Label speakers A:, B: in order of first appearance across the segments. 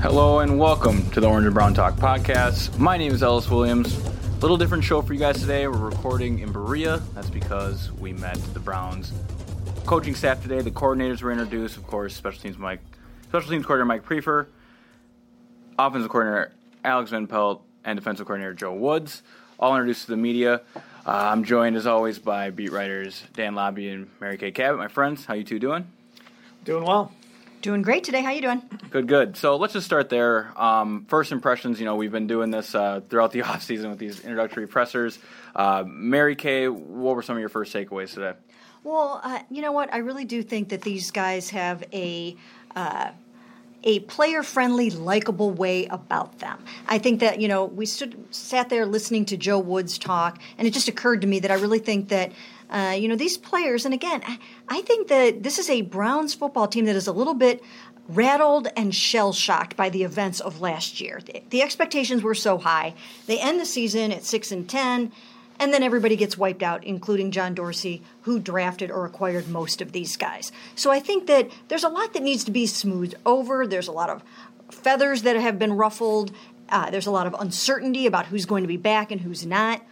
A: Hello and welcome to the Orange and Brown Talk podcast. My name is Ellis Williams. A Little different show for you guys today. We're recording in Berea. That's because we met the Browns coaching staff today. The coordinators were introduced, of course. Special teams Mike, special teams coordinator Mike Priefer, offensive coordinator Alex Van Pelt, and defensive coordinator Joe Woods. All introduced to the media. Uh, I'm joined as always by beat writers Dan Labbe and Mary Kay Cabot. My friends, how you two doing?
B: Doing well.
C: Doing great today. How you doing?
A: Good, good. So let's just start there. Um, first impressions, you know, we've been doing this uh, throughout the off season with these introductory pressers. Uh, Mary Kay, what were some of your first takeaways today?
C: Well, uh, you know what? I really do think that these guys have a uh, a player friendly, likable way about them. I think that, you know, we stood, sat there listening to Joe Woods talk, and it just occurred to me that I really think that. Uh, you know, these players, and again, I, think that this is a Browns football team that is a little bit rattled and shell shocked by the events of last year. The, the, expectations were so high. They end the season at 6 and 10 and then everybody gets wiped out, including John Dorsey, who drafted or acquired most of these guys. So I think that there's a lot that needs to be smoothed over. There's a lot of feathers that have been ruffled. Uh, there's a lot of uncertainty about who's going to be back and who's not.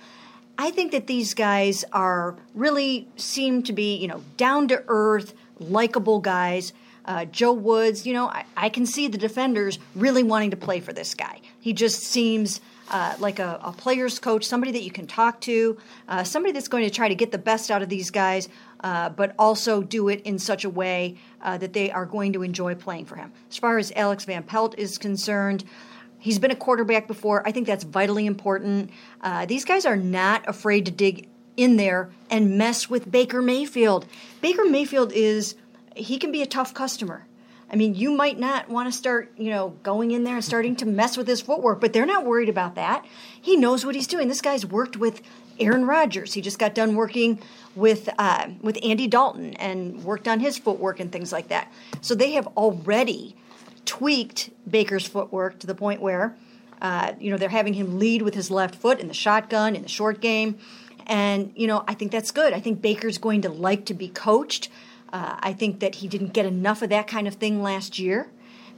C: I think that these guys are really seem to be, you know, down to earth, likable guys. Uh, Joe Woods, you know, I, I, can see the defenders really wanting to play for this guy. He just seems uh, like a, a, player's coach, somebody that you can talk to, uh, somebody that's going to try to get the best out of these guys, uh, but also do it in such a way uh, that they are going to enjoy playing for him. As far as Alex Van Pelt is concerned, he's been a quarterback before. I think that's vitally important. Uh, these guys are not afraid to dig in there and mess with Baker Mayfield. Baker Mayfield is, he can be a tough customer. I mean, you might not want to start, you know, going in there and starting to mess with his footwork, but they're not worried about that. He knows what he's doing. This guy's worked with Aaron Rodgers. He just got done working with uh, with Andy Dalton and worked on his footwork and things like that. So they have already tweaked Baker's footwork to the point where, uh, you know, they're having him lead with his left foot in the shotgun in the short game, and you know, I think that's good. I think Baker's going to like to be coached. Uh, I think that he didn't get enough of that kind of thing last year,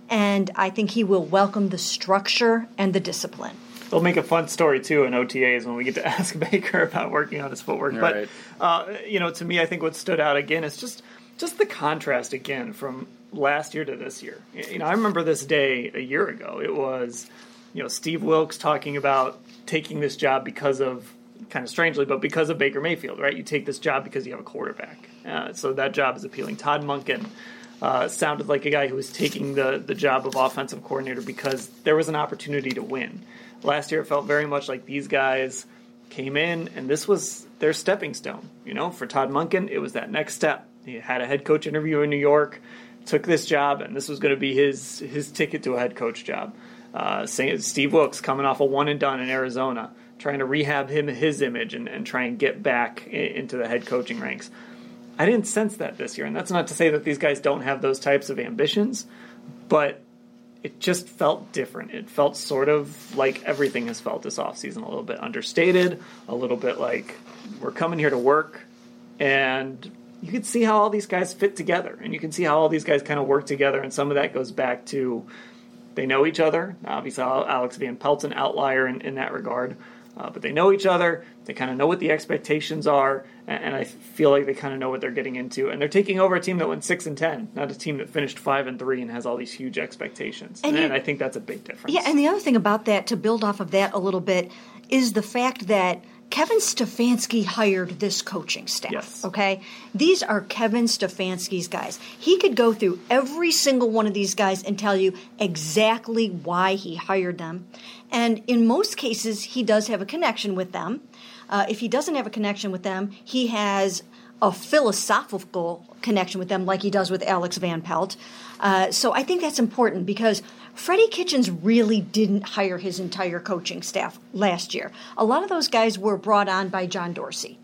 C: and I think he will welcome the structure and the discipline.
B: It'll make a fun story too in OTAs when we get to ask Baker about working on his footwork. Right. But uh, you know, to me, I think what stood out again is just just the contrast again from last year to this year. You know, I remember this day a year ago. It was you know Steve Wilks talking about taking this job because of kind of strangely, but because of Baker Mayfield, right? You take this job because you have a quarterback. Uh, so that job is appealing. Todd Monken uh, sounded like a guy who was taking the, the job of offensive coordinator because there was an opportunity to win. Last year, it felt very much like these guys came in, and this was their stepping stone. You know, for Todd Monken, it was that next step. He had a head coach interview in New York, took this job, and this was going to be his his ticket to a head coach job. Uh, Steve Wilks coming off a one and done in Arizona trying to rehab him his image and, and try and get back into the head coaching ranks. I didn't sense that this year, and that's not to say that these guys don't have those types of ambitions, but it just felt different. It felt sort of like everything has felt this offseason a little bit understated, a little bit like we're coming here to work, and you can see how all these guys fit together, and you can see how all these guys kind of work together, and some of that goes back to they know each other. Obviously, Alex Van Pelt's an outlier in, in that regard uh, but they know each other. They kind of know what the expectations are, and, and I feel like they kind of know what they're getting into. And they're taking over a team that went six and ten, not a team that finished five and three and has all these huge expectations. And, and I think that's a big difference.
C: Yeah, and the other thing about that, to build off of that a little bit, is the fact that Kevin Stefanski hired this coaching staff.
B: Yes.
C: Okay. These are Kevin Stefanski's guys. He could go through every single one of these guys and tell you exactly why he hired them. And in most cases, he does have a connection with them. Uh, if he doesn't have a connection with them, he has a philosophical connection with them, like he does with Alex Van Pelt. Uh, so I think that's important because Freddie Kitchens really didn't hire his entire coaching staff last year. A lot of those guys were brought on by John Dorsey.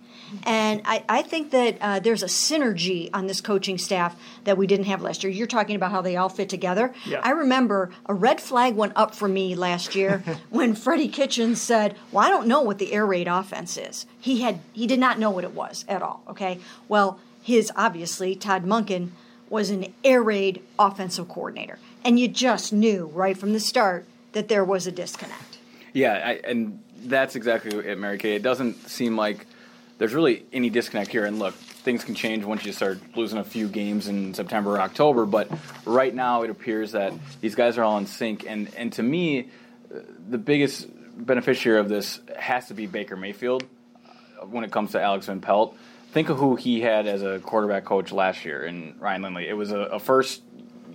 C: And I, I think that uh, there's a synergy on this coaching staff that we didn't have last year. You're talking about how they all fit together.
B: Yeah.
C: I remember a red flag went up for me last year when Freddie Kitchens said, "Well, I don't know what the air raid offense is." He had he did not know what it was at all. Okay, well, his obviously Todd Monken, was an air raid offensive coordinator. And you just knew right from the start that there was a disconnect.
A: Yeah, I, and that's exactly it, Mary Kay. It doesn't seem like there's really any disconnect here. And look, things can change once you start losing a few games in September or October. But right now, it appears that these guys are all in sync. And and to me, the biggest beneficiary of this has to be Baker Mayfield when it comes to Alex Van Pelt. Think of who he had as a quarterback coach last year in Ryan Lindley. It was a, a first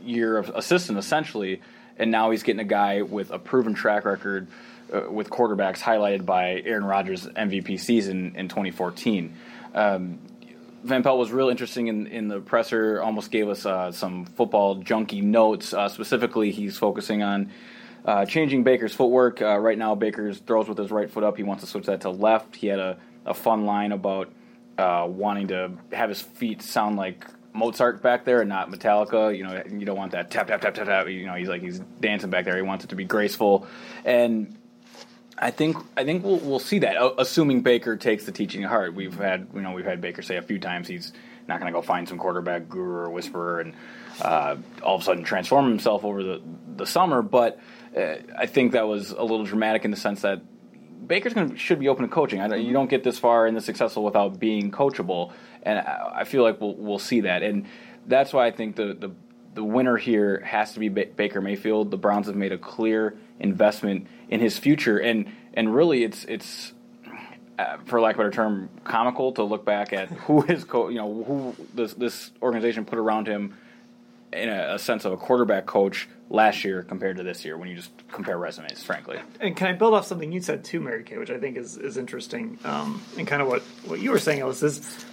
A: year of assistant essentially, and now he's getting a guy with a proven track record uh, with quarterbacks highlighted by Aaron Rodgers' MVP season in 2014. Um, Van Pelt was real interesting in, in the presser, almost gave us uh, some football junkie notes. Uh, specifically, he's focusing on uh, changing Baker's footwork. Uh, right now, Baker's throws with his right foot up. He wants to switch that to left. He had a, a fun line about uh, wanting to have his feet sound like Mozart back there and not Metallica. You know, you don't want that tap, tap, tap, tap, tap. You know, he's like, he's dancing back there. He wants it to be graceful. And I think I think we'll we'll see that, assuming Baker takes the teaching to heart. We've had you know we've had Baker say a few times he's not going to go find some quarterback guru or whisperer and uh, all of a sudden transform himself over the the summer. But uh, I think that was a little dramatic in the sense that Baker's going should be open to coaching. I, you don't get this far and this successful without being coachable, and I, I feel like we'll we'll see that, and that's why I think the the the winner here has to be Baker Mayfield. The Browns have made a clear investment in his future, and and really, it's it's uh, for lack of a better term, comical to look back at who his co- you know who this this organization put around him in a, a, sense of a quarterback coach last year compared to this year when you just compare resumes, frankly.
B: And can I build off something you said too, Mary Kay, which I think is is interesting, um, and kind of what what you were saying, Ellis is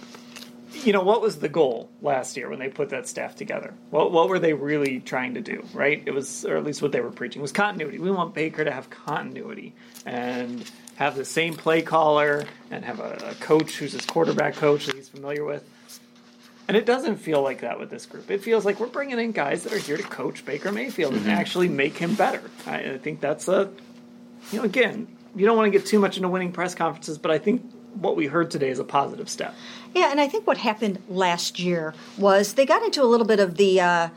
B: you know, what was the goal last year when they put that staff together? What what were they really trying to do? Right? It was, or at least what they were preaching was continuity. We want Baker to have continuity and have the same play caller and have a, a coach who's his quarterback coach that he's familiar with. And it doesn't feel like that with this group. It feels like we're bringing in guys that are here to coach Baker Mayfield mm-hmm. and actually make him better. I, I think that's a, you know, again, you don't want to get too much into winning press conferences, but I think what we heard today is a positive step.
C: Yeah, and I think what happened last year was they got into a little bit of the uh,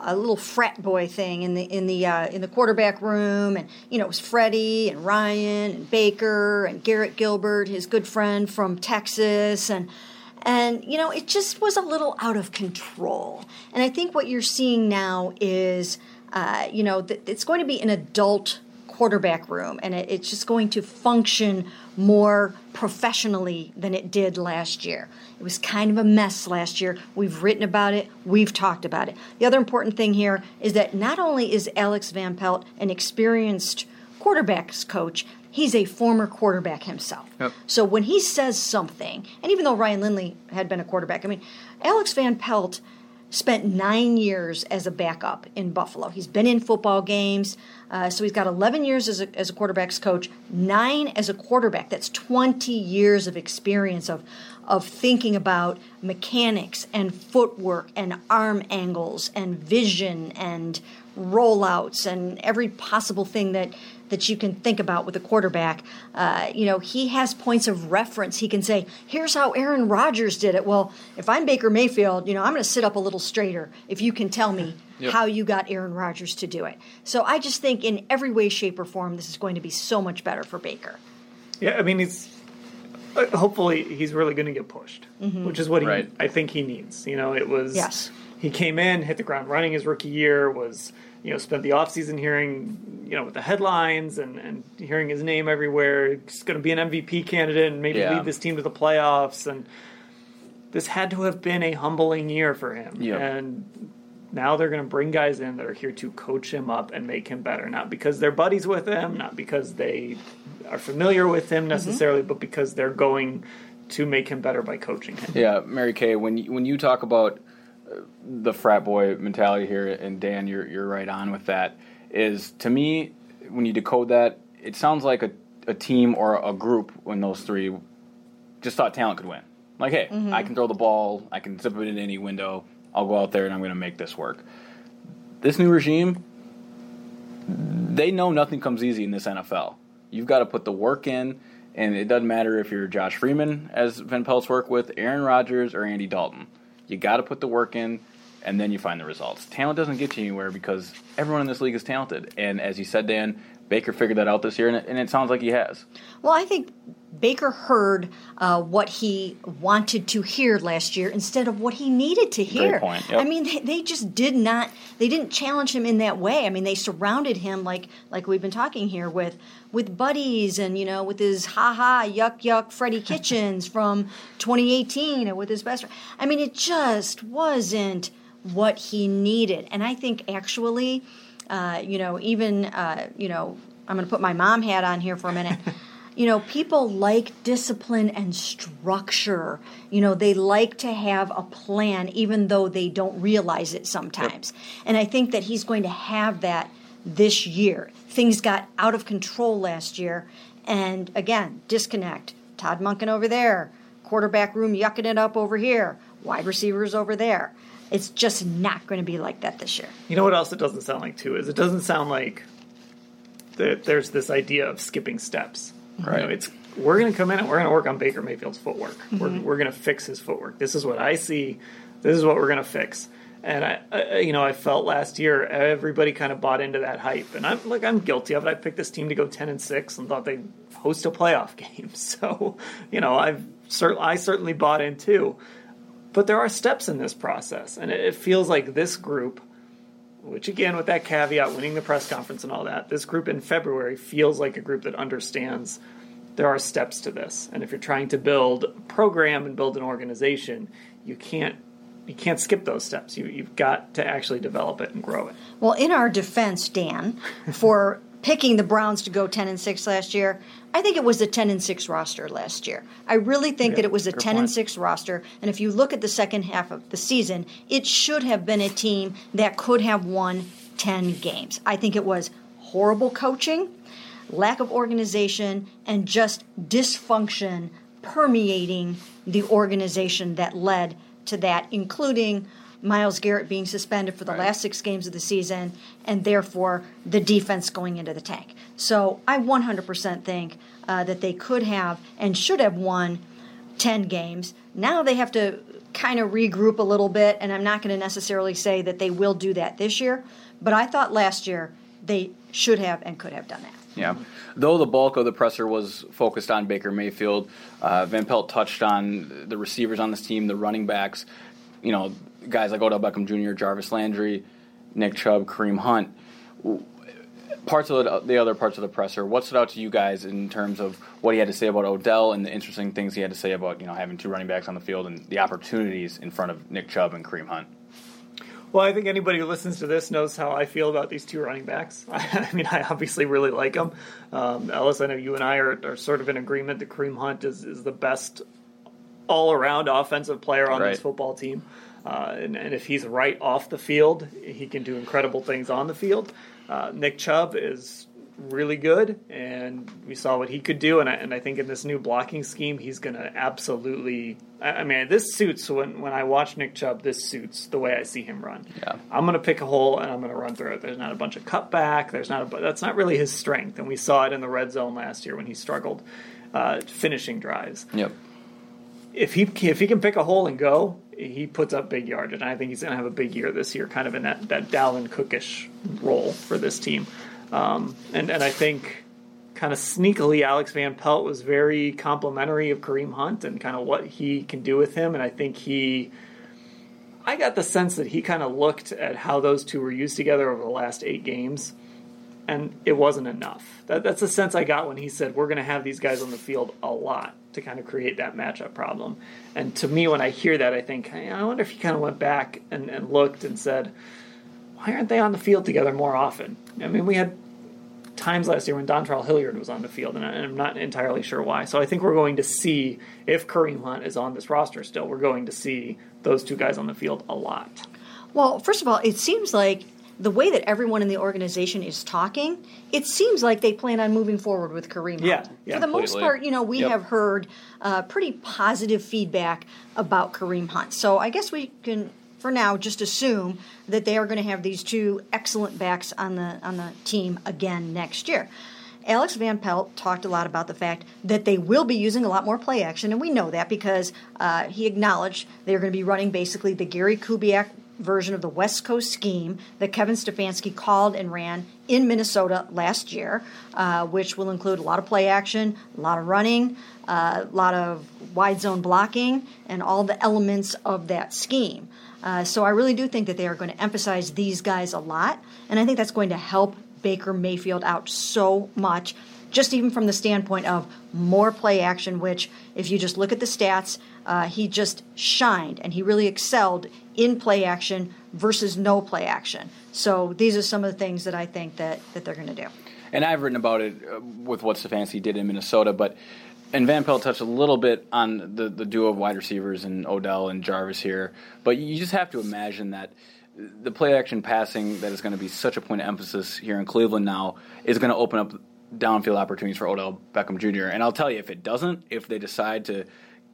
C: a little frat boy thing in the in the uh, in the quarterback room, and you know it was Freddie and Ryan and Baker and Garrett Gilbert, his good friend from Texas, and and you know it just was a little out of control. And I think what you're seeing now is, uh, you know, th- it's going to be an adult quarterback room, and it, it's just going to function more professionally than it did last year. It was kind of a mess last year. We've written about it, we've talked about it. The other important thing here is that not only is Alex Van Pelt an experienced quarterbacks coach, he's a former quarterback himself. Yep. So when he says something, and even though Ryan Lindley had been a quarterback, I mean, Alex Van Pelt spent nine years as a backup in Buffalo. He's been in football games. Uh, so he's got 11 years as a, as a quarterback's coach, nine as a quarterback. That's 20 years of experience of, of thinking about mechanics and footwork and arm angles and vision and rollouts and every possible thing that that you can think about with a quarterback. Uh, you know, he has points of reference. He can say, "Here's how Aaron Rodgers did it." Well, if I'm Baker Mayfield, you know, I'm going to sit up a little straighter if you can tell me yep. how you got Aaron Rodgers to do it. So I just think, in every way, shape, or form, this is going to be so much better for Baker.
B: Yeah, I mean, he's uh, hopefully he's really going to get pushed, mm-hmm. which is what he, right. I think he needs. You know, it was
C: yes.
B: he came in, hit the ground running his rookie year, was you know, spent the offseason hearing, you know, with the headlines and, and hearing his name everywhere. He's going to be an MVP candidate and maybe yeah. lead this team to the playoffs. And this had to have been a humbling year for him. Yep. And now they're going to bring guys in that are here to coach him up and make him better. Not because they're buddies with him, not because they are familiar with him mm-hmm. necessarily, mm-hmm. but because they're going to make him better by coaching him.
A: Yeah, Mary Kay, when you, when you talk about the frat boy mentality here, and Dan, you're you're right on with that. Is to me, when you decode that, it sounds like a, a team or a group when those three just thought talent could win. Like, hey, mm-hmm. I can throw the ball, I can zip it in any window. I'll go out there and I'm going to make this work. This new regime, they know nothing comes easy in this NFL. You've got to put the work in, and it doesn't matter if you're Josh Freeman, as Van Pelt's work with, Aaron Rodgers, or Andy Dalton. You got to put the work in. and then you find the results. Talent doesn't get you anywhere because everyone in this league is talented. And as you said, Dan, Baker figured that out this year, and it, and it sounds like he has.
C: Well, I think Baker heard uh, what he wanted to hear last year instead of what he needed to hear.
A: Yep.
C: I mean, they, they, just did not. They didn't challenge him in that way. I mean, they surrounded him like like we've been talking here with with buddies and you know with his ha ha yuck yuck Freddie Kitchens from 2018 and with his best. friend. I mean, it just wasn't what he needed, and I think actually, uh, you know, even uh, you know, I'm going to put my mom hat on here for a minute. you know, people like discipline and structure. You know, they like to have a plan, even though they don't realize it sometimes. Yep. And I think that he's going to have that this year. Things got out of control last year. And again, disconnect. Todd Monken over there, quarterback room yucking it up over here, wide receivers over there. It's just not going to be like that this year.
B: You know what else it doesn't sound like, too, is it doesn't sound like that there's this idea of skipping steps Right. You know, it's we're going to come in and we're going to work on Baker Mayfield's footwork. Mm-hmm. We're, we're going to fix his footwork. This is what I see. This is what we're going to fix. And I, I, you know, I felt last year everybody kind of bought into that hype, and I'm like I'm guilty of it. I picked this team to go ten and six and thought they'd host a playoff game. So, you know, I've cert- I certainly bought in too. But there are steps in this process, and it, feels like this group which again, with that caveat, winning the press conference and all that, this group in February feels like a group that understands there are steps to this. And if you're trying to build a program and build an organization, you can't you can't skip those steps. You, you've got to actually develop it and grow it.
C: Well, in our defense, Dan, for picking the Browns to go 10 and 6 last year. I think it was a 10 and 6 roster last year. I really think yeah, that it was a 10 point. and 6 roster. And if you look at the second half of the season, it should have been a team that could have won 10 games. I think it was horrible coaching, lack of organization, and just dysfunction permeating the organization that led to that, including Myles Garrett being suspended for the right. last six games of the season, and therefore the defense going into the tank. So I 100% think uh, that they could have and should have won 10 games. Now they have to kind of regroup a little bit, and I'm not going to necessarily say that they will do that this year, but I thought last year they should have and could have done that.
A: Yeah. Though the bulk of the presser was focused on Baker Mayfield, uh, Van Pelt touched on the receivers on this team, the running backs. You know, guys like Odell Beckham Jr., Jarvis Landry, Nick Chubb, Kareem Hunt. Parts of the, the other parts of the presser, what stood out to you guys in terms of what he had to say about Odell and the interesting things he had to say about you know having two running backs on the field and the opportunities in front of Nick Chubb and Kareem Hunt?
B: Well, I think anybody who listens to this knows how I feel about these two running backs. I mean, I obviously really like them. Um, Ellis, I know you and I are, are, sort of in agreement that Kareem Hunt is, is the best all around offensive player on right. this football team. Uh, and, and, if he's right off the field, he can do incredible things on the field. Uh, Nick Chubb is really good, and we saw what he could do. And I, and I think in this new blocking scheme, he's going to absolutely. I, I, mean, this suits when when I watch Nick Chubb. This suits the way I see him run.
A: Yeah.
B: I'm going to pick a hole and I'm going to run through it. There's not a bunch of cutback. There's not a. That's not really his strength, and we saw it in the red zone last year when he struggled uh, finishing drives.
A: Yep.
B: If he if he can pick a hole and go, he puts up big yardage, and I think he's going to have a big year this year, kind of in that that Dalvin Cookish role for this team. Um, and and I think kind of sneakily, Alex Van Pelt was very complimentary of Kareem Hunt and kind of what he can do with him, and I think he. I got the sense that he kind of looked at how those two were used together over the last eight games, and it wasn't enough. That, that's the sense I got when he said, We're going to have these guys on the field a lot to kind of create that matchup problem. And to me, when I hear that, I think, hey, I wonder if he kind of went back and, and looked and said, why aren't they on the field together more often? I mean, we had times last year when Dontrell Hilliard was on the field, and I'm not entirely sure why. So I think we're going to see, if Kareem Hunt is on this roster still, we're going to see those two guys on the field a lot.
C: Well, first of all, it seems like the way that everyone in the organization is talking, it seems like they plan on moving forward with Kareem
B: yeah,
C: Hunt.
B: Yeah,
C: For the
B: completely.
C: most part, you know, we yep. have heard uh, pretty positive feedback about Kareem Hunt. So I guess we can, for now, just assume that they are going to have these two excellent backs on the on the team again next year. Alex Van Pelt talked a lot about the fact that they will be using a lot more play action, and we know that because uh, he acknowledged they're going to be running basically the Gary Kubiak version of the West Coast scheme that Kevin Stefanski called and ran in Minnesota last year, uh, which will include a lot of play action, a lot of running, uh, a lot of wide zone blocking, and all the elements of that scheme. Uh, so I really do think that they are going to emphasize these guys a lot, and I think that's going to help Baker Mayfield out so much, just even from the standpoint of more play action, which, if you just look at the stats, uh, he just shined and he really excelled in play action versus no play action. So these are some of the things that I think that, that they're going to do.
A: And I've written about it uh, with what Stefanski did in Minnesota, but and Van Pelt touched a little bit on the, the duo of wide receivers and Odell and Jarvis here, but you just have to imagine that the play action passing that is going to be such a point of emphasis here in Cleveland now is going to open up downfield opportunities for Odell Beckham Jr. And I'll tell you, if it doesn't, if they decide to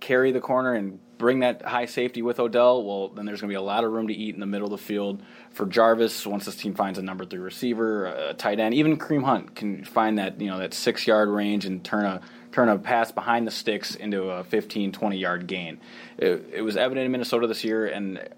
A: carry the corner and bring that high safety with Odell, well, then there's going to be a lot of room to eat in the middle of the field for Jarvis. Once this team finds a number three receiver, a tight end, even Kareem Hunt can find that you know that six yard range and turn a turn a pass behind the sticks into a 15, 20 yard gain. It, it was evident in Minnesota this year, and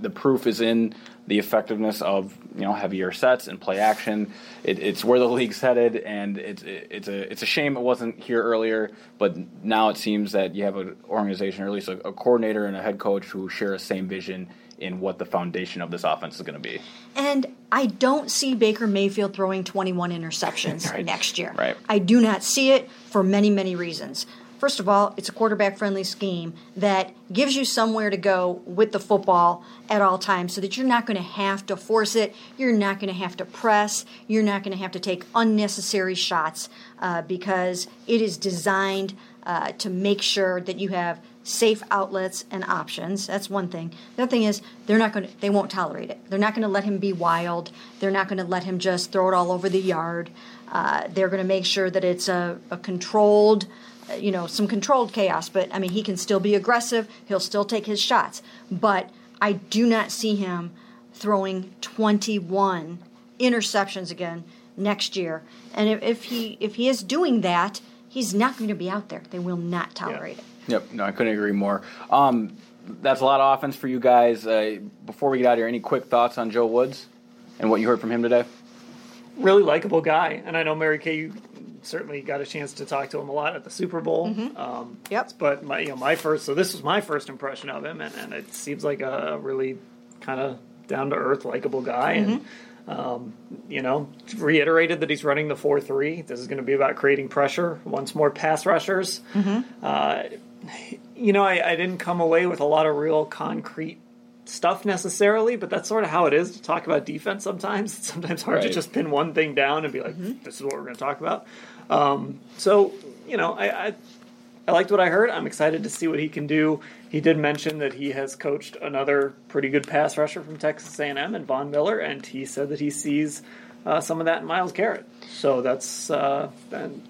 A: the proof is in the effectiveness of you know heavier sets and play action. It, it's where the league's headed, and it's it's a it's a shame it wasn't here earlier. But now it seems that you have an organization, or at least a, a coordinator and a head coach, who share the same vision in what the foundation of this offense is going to be.
C: And I don't see Baker Mayfield throwing 21 interceptions
A: right.
C: next year.
A: Right.
C: I do not see it for many, many reasons. First of all, it's a quarterback friendly scheme that gives you somewhere to go with the football at all times so that you're not going to have to force it, you're not going to have to press, you're not going to have to take unnecessary shots uh, because it is designed uh, to make sure that you have safe outlets and options. That's one thing. The other thing is they're not going to they won't tolerate it. They're not going to let him be wild. They're not going to let him just throw it all over the yard. Uh, they're going to make sure that it's a, a controlled you know, some controlled chaos, but I mean, he can still be aggressive. He'll still take his shots. But I do not see him throwing 21 interceptions again next year. And if, if he if he is doing that, he's not going to be out there. They will not tolerate
A: yeah.
C: it.
A: Yep, no, I couldn't agree more. Um, that's a lot of offense for you guys. Uh, before we get out of here, any quick thoughts on Joe Woods and what you heard from him today?
B: Really likable guy, and I know Mary Kay, you certainly got a chance to talk to him a lot at the Super Bowl.
C: Mm-hmm.
B: Um,
C: yep.
B: But my, you know, my first, so this was my first impression of him, and, and it seems like a really kind of down to earth, likable guy, mm-hmm. and. Um, you know, reiterated that he's running the 4 3. This is going to be about creating pressure, once more pass rushers.
C: Mm-hmm.
B: Uh, you know, I, I, didn't come away with a lot of real concrete stuff necessarily, but that's sort of how it is to talk about defense sometimes. It's sometimes hard right. to just pin one thing down and be like, mm-hmm. this is what we're going to talk about. Um, so, you know, I, I, I liked what I heard. I'm excited to see what he can do. He did mention that he has coached another pretty good pass rusher from Texas A&M and Von Miller, and he said that he sees uh, some of that in Myles Garrett. So that's, uh, and,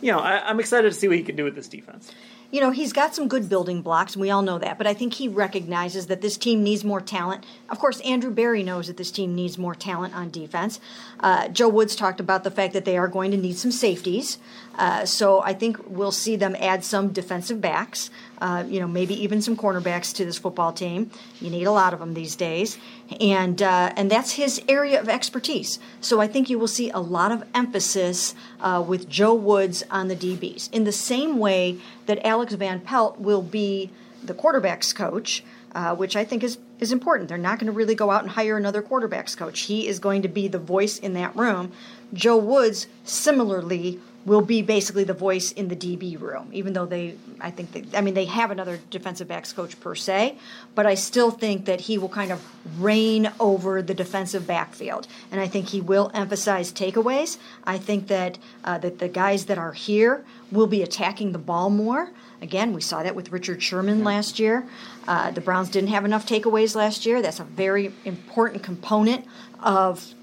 B: you know, I, I'm excited to see what he can do with this defense
C: you know, he's got some good building blocks, and we all know that. But I think he recognizes that this team needs more talent. Of course, Andrew Berry knows that this team needs more talent on defense. Uh, Joe Woods talked about the fact that they are going to need some safeties. Uh, so I think we'll see them add some defensive backs, uh, you know, maybe even some cornerbacks to this football team. You need a lot of them these days, and uh, and that's his area of expertise. So I think you will see a lot of emphasis uh, with Joe Woods on the DBs in the same way that Alex Van Pelt will be the quarterbacks coach. Uh, which I think is is important. They're not going to really go out and hire another quarterbacks coach. He is going to be the voice in that room. Joe Woods similarly will be basically the voice in the DB room, even though they, I think, they, I mean, they have another defensive backs coach per se, but I still think that he will kind of reign over the defensive backfield, and I think he will emphasize takeaways. I think that uh, that the guys that are here will be attacking the ball more. Again, we saw that with Richard Sherman last year. Uh, the Browns didn't have enough takeaways last year. That's a very important component of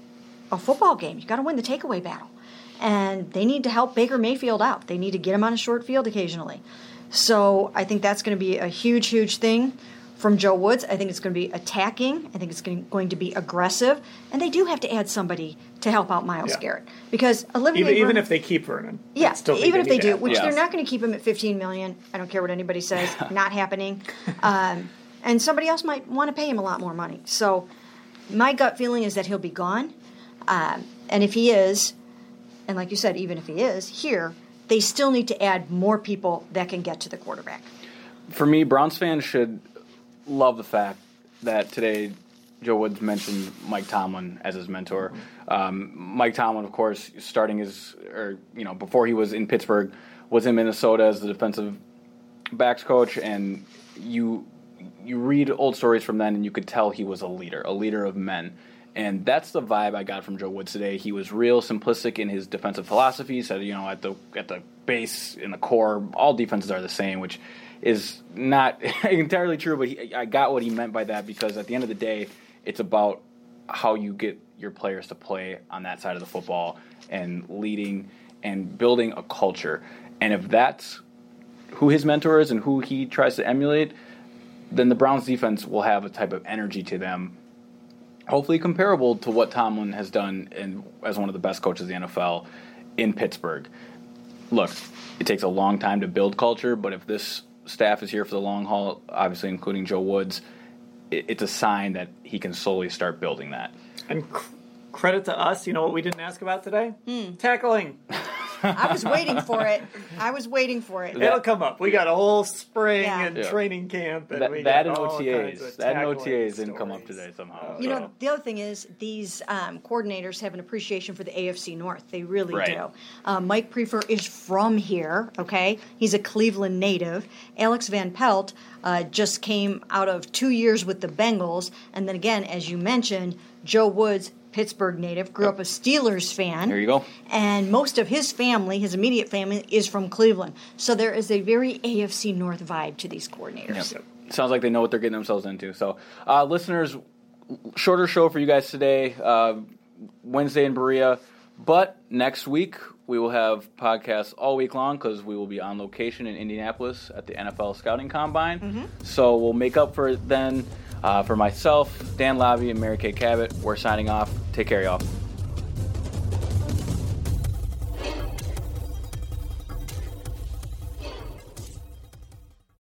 C: a football game. You got to win the takeaway battle and they need to help Baker Mayfield out. They need to get him on a short field occasionally. So I think that's going to be a huge, huge thing from Joe Woods. I think it's going to be attacking. I think it's going to be aggressive, and they do have to add somebody to help out Myles yeah. Garrett because
B: even, even if they keep Vernon,
C: yeah, even if they do, which they're not going to keep him at 15 million. I don't care what anybody says, not happening. Um, and somebody else might want to pay him a lot more money. So, my gut feeling is that he'll be gone. Um, and if he is, and like you said, even if he is here, they still need to add more people that can get to the quarterback.
A: For me, Browns fans should love the fact that today Joe Woods mentioned Mike Tomlin as his mentor. Um, Mike Tomlin, of course, starting his, or you know, before he was in Pittsburgh, was in Minnesota as the defensive backs coach, and you you read old stories from then, and you could tell he was a leader, a leader of men. And that's the vibe I got from Joe Woods today. He was real simplistic in his defensive philosophy. Said, you know, at the at the base, in the core, all defenses are the same, which is not entirely true. But he, I got what he meant by that because at the end of the day, it's about how you get your players to play on that side of the football and leading and building a culture. And if that's who his mentor is and who he tries to emulate, then the Browns defense will have a type of energy to them, hopefully comparable to what Tomlin has done in, as one of the best coaches in the NFL in Pittsburgh. Look, it takes a long time to build culture, but if this staff is here for the long haul, obviously including Joe Woods, it, it's a sign that he can slowly start building that.
B: And credit to us, you know what we didn't ask about today?
C: Mm.
B: Tackling.
C: I was waiting for it. I was waiting for it.
B: It'll come up. We got a whole spring yeah. and yeah. training camp, and
A: that,
B: we
A: that
B: and
A: OTAs. That and OTAs didn't come up today somehow.
C: You so. know, the other thing is these um, coordinators have an appreciation for the AFC North. They really right. do. Uh, Mike Priefer is from here. Okay, he's a Cleveland native. Alex Van Pelt uh, just came out of two years with the Bengals, and then again, as you mentioned, Joe Woods Pittsburgh native, grew up a Steelers fan.
A: There you go.
C: And most of his family, his immediate family, is from Cleveland. So there is a very AFC North vibe to these coordinators.
A: Yep. Sounds like they know what they're getting themselves into. So, uh, listeners, shorter show for you guys today, uh, Wednesday in Berea. But next week, we will have podcasts all week long because we will be on location in Indianapolis at the NFL Scouting Combine. Mm-hmm. So we'll make up for it then. Uh, for myself, Dan Labbe, and Mary Kay Cabot, we're signing off. Take care, y'all.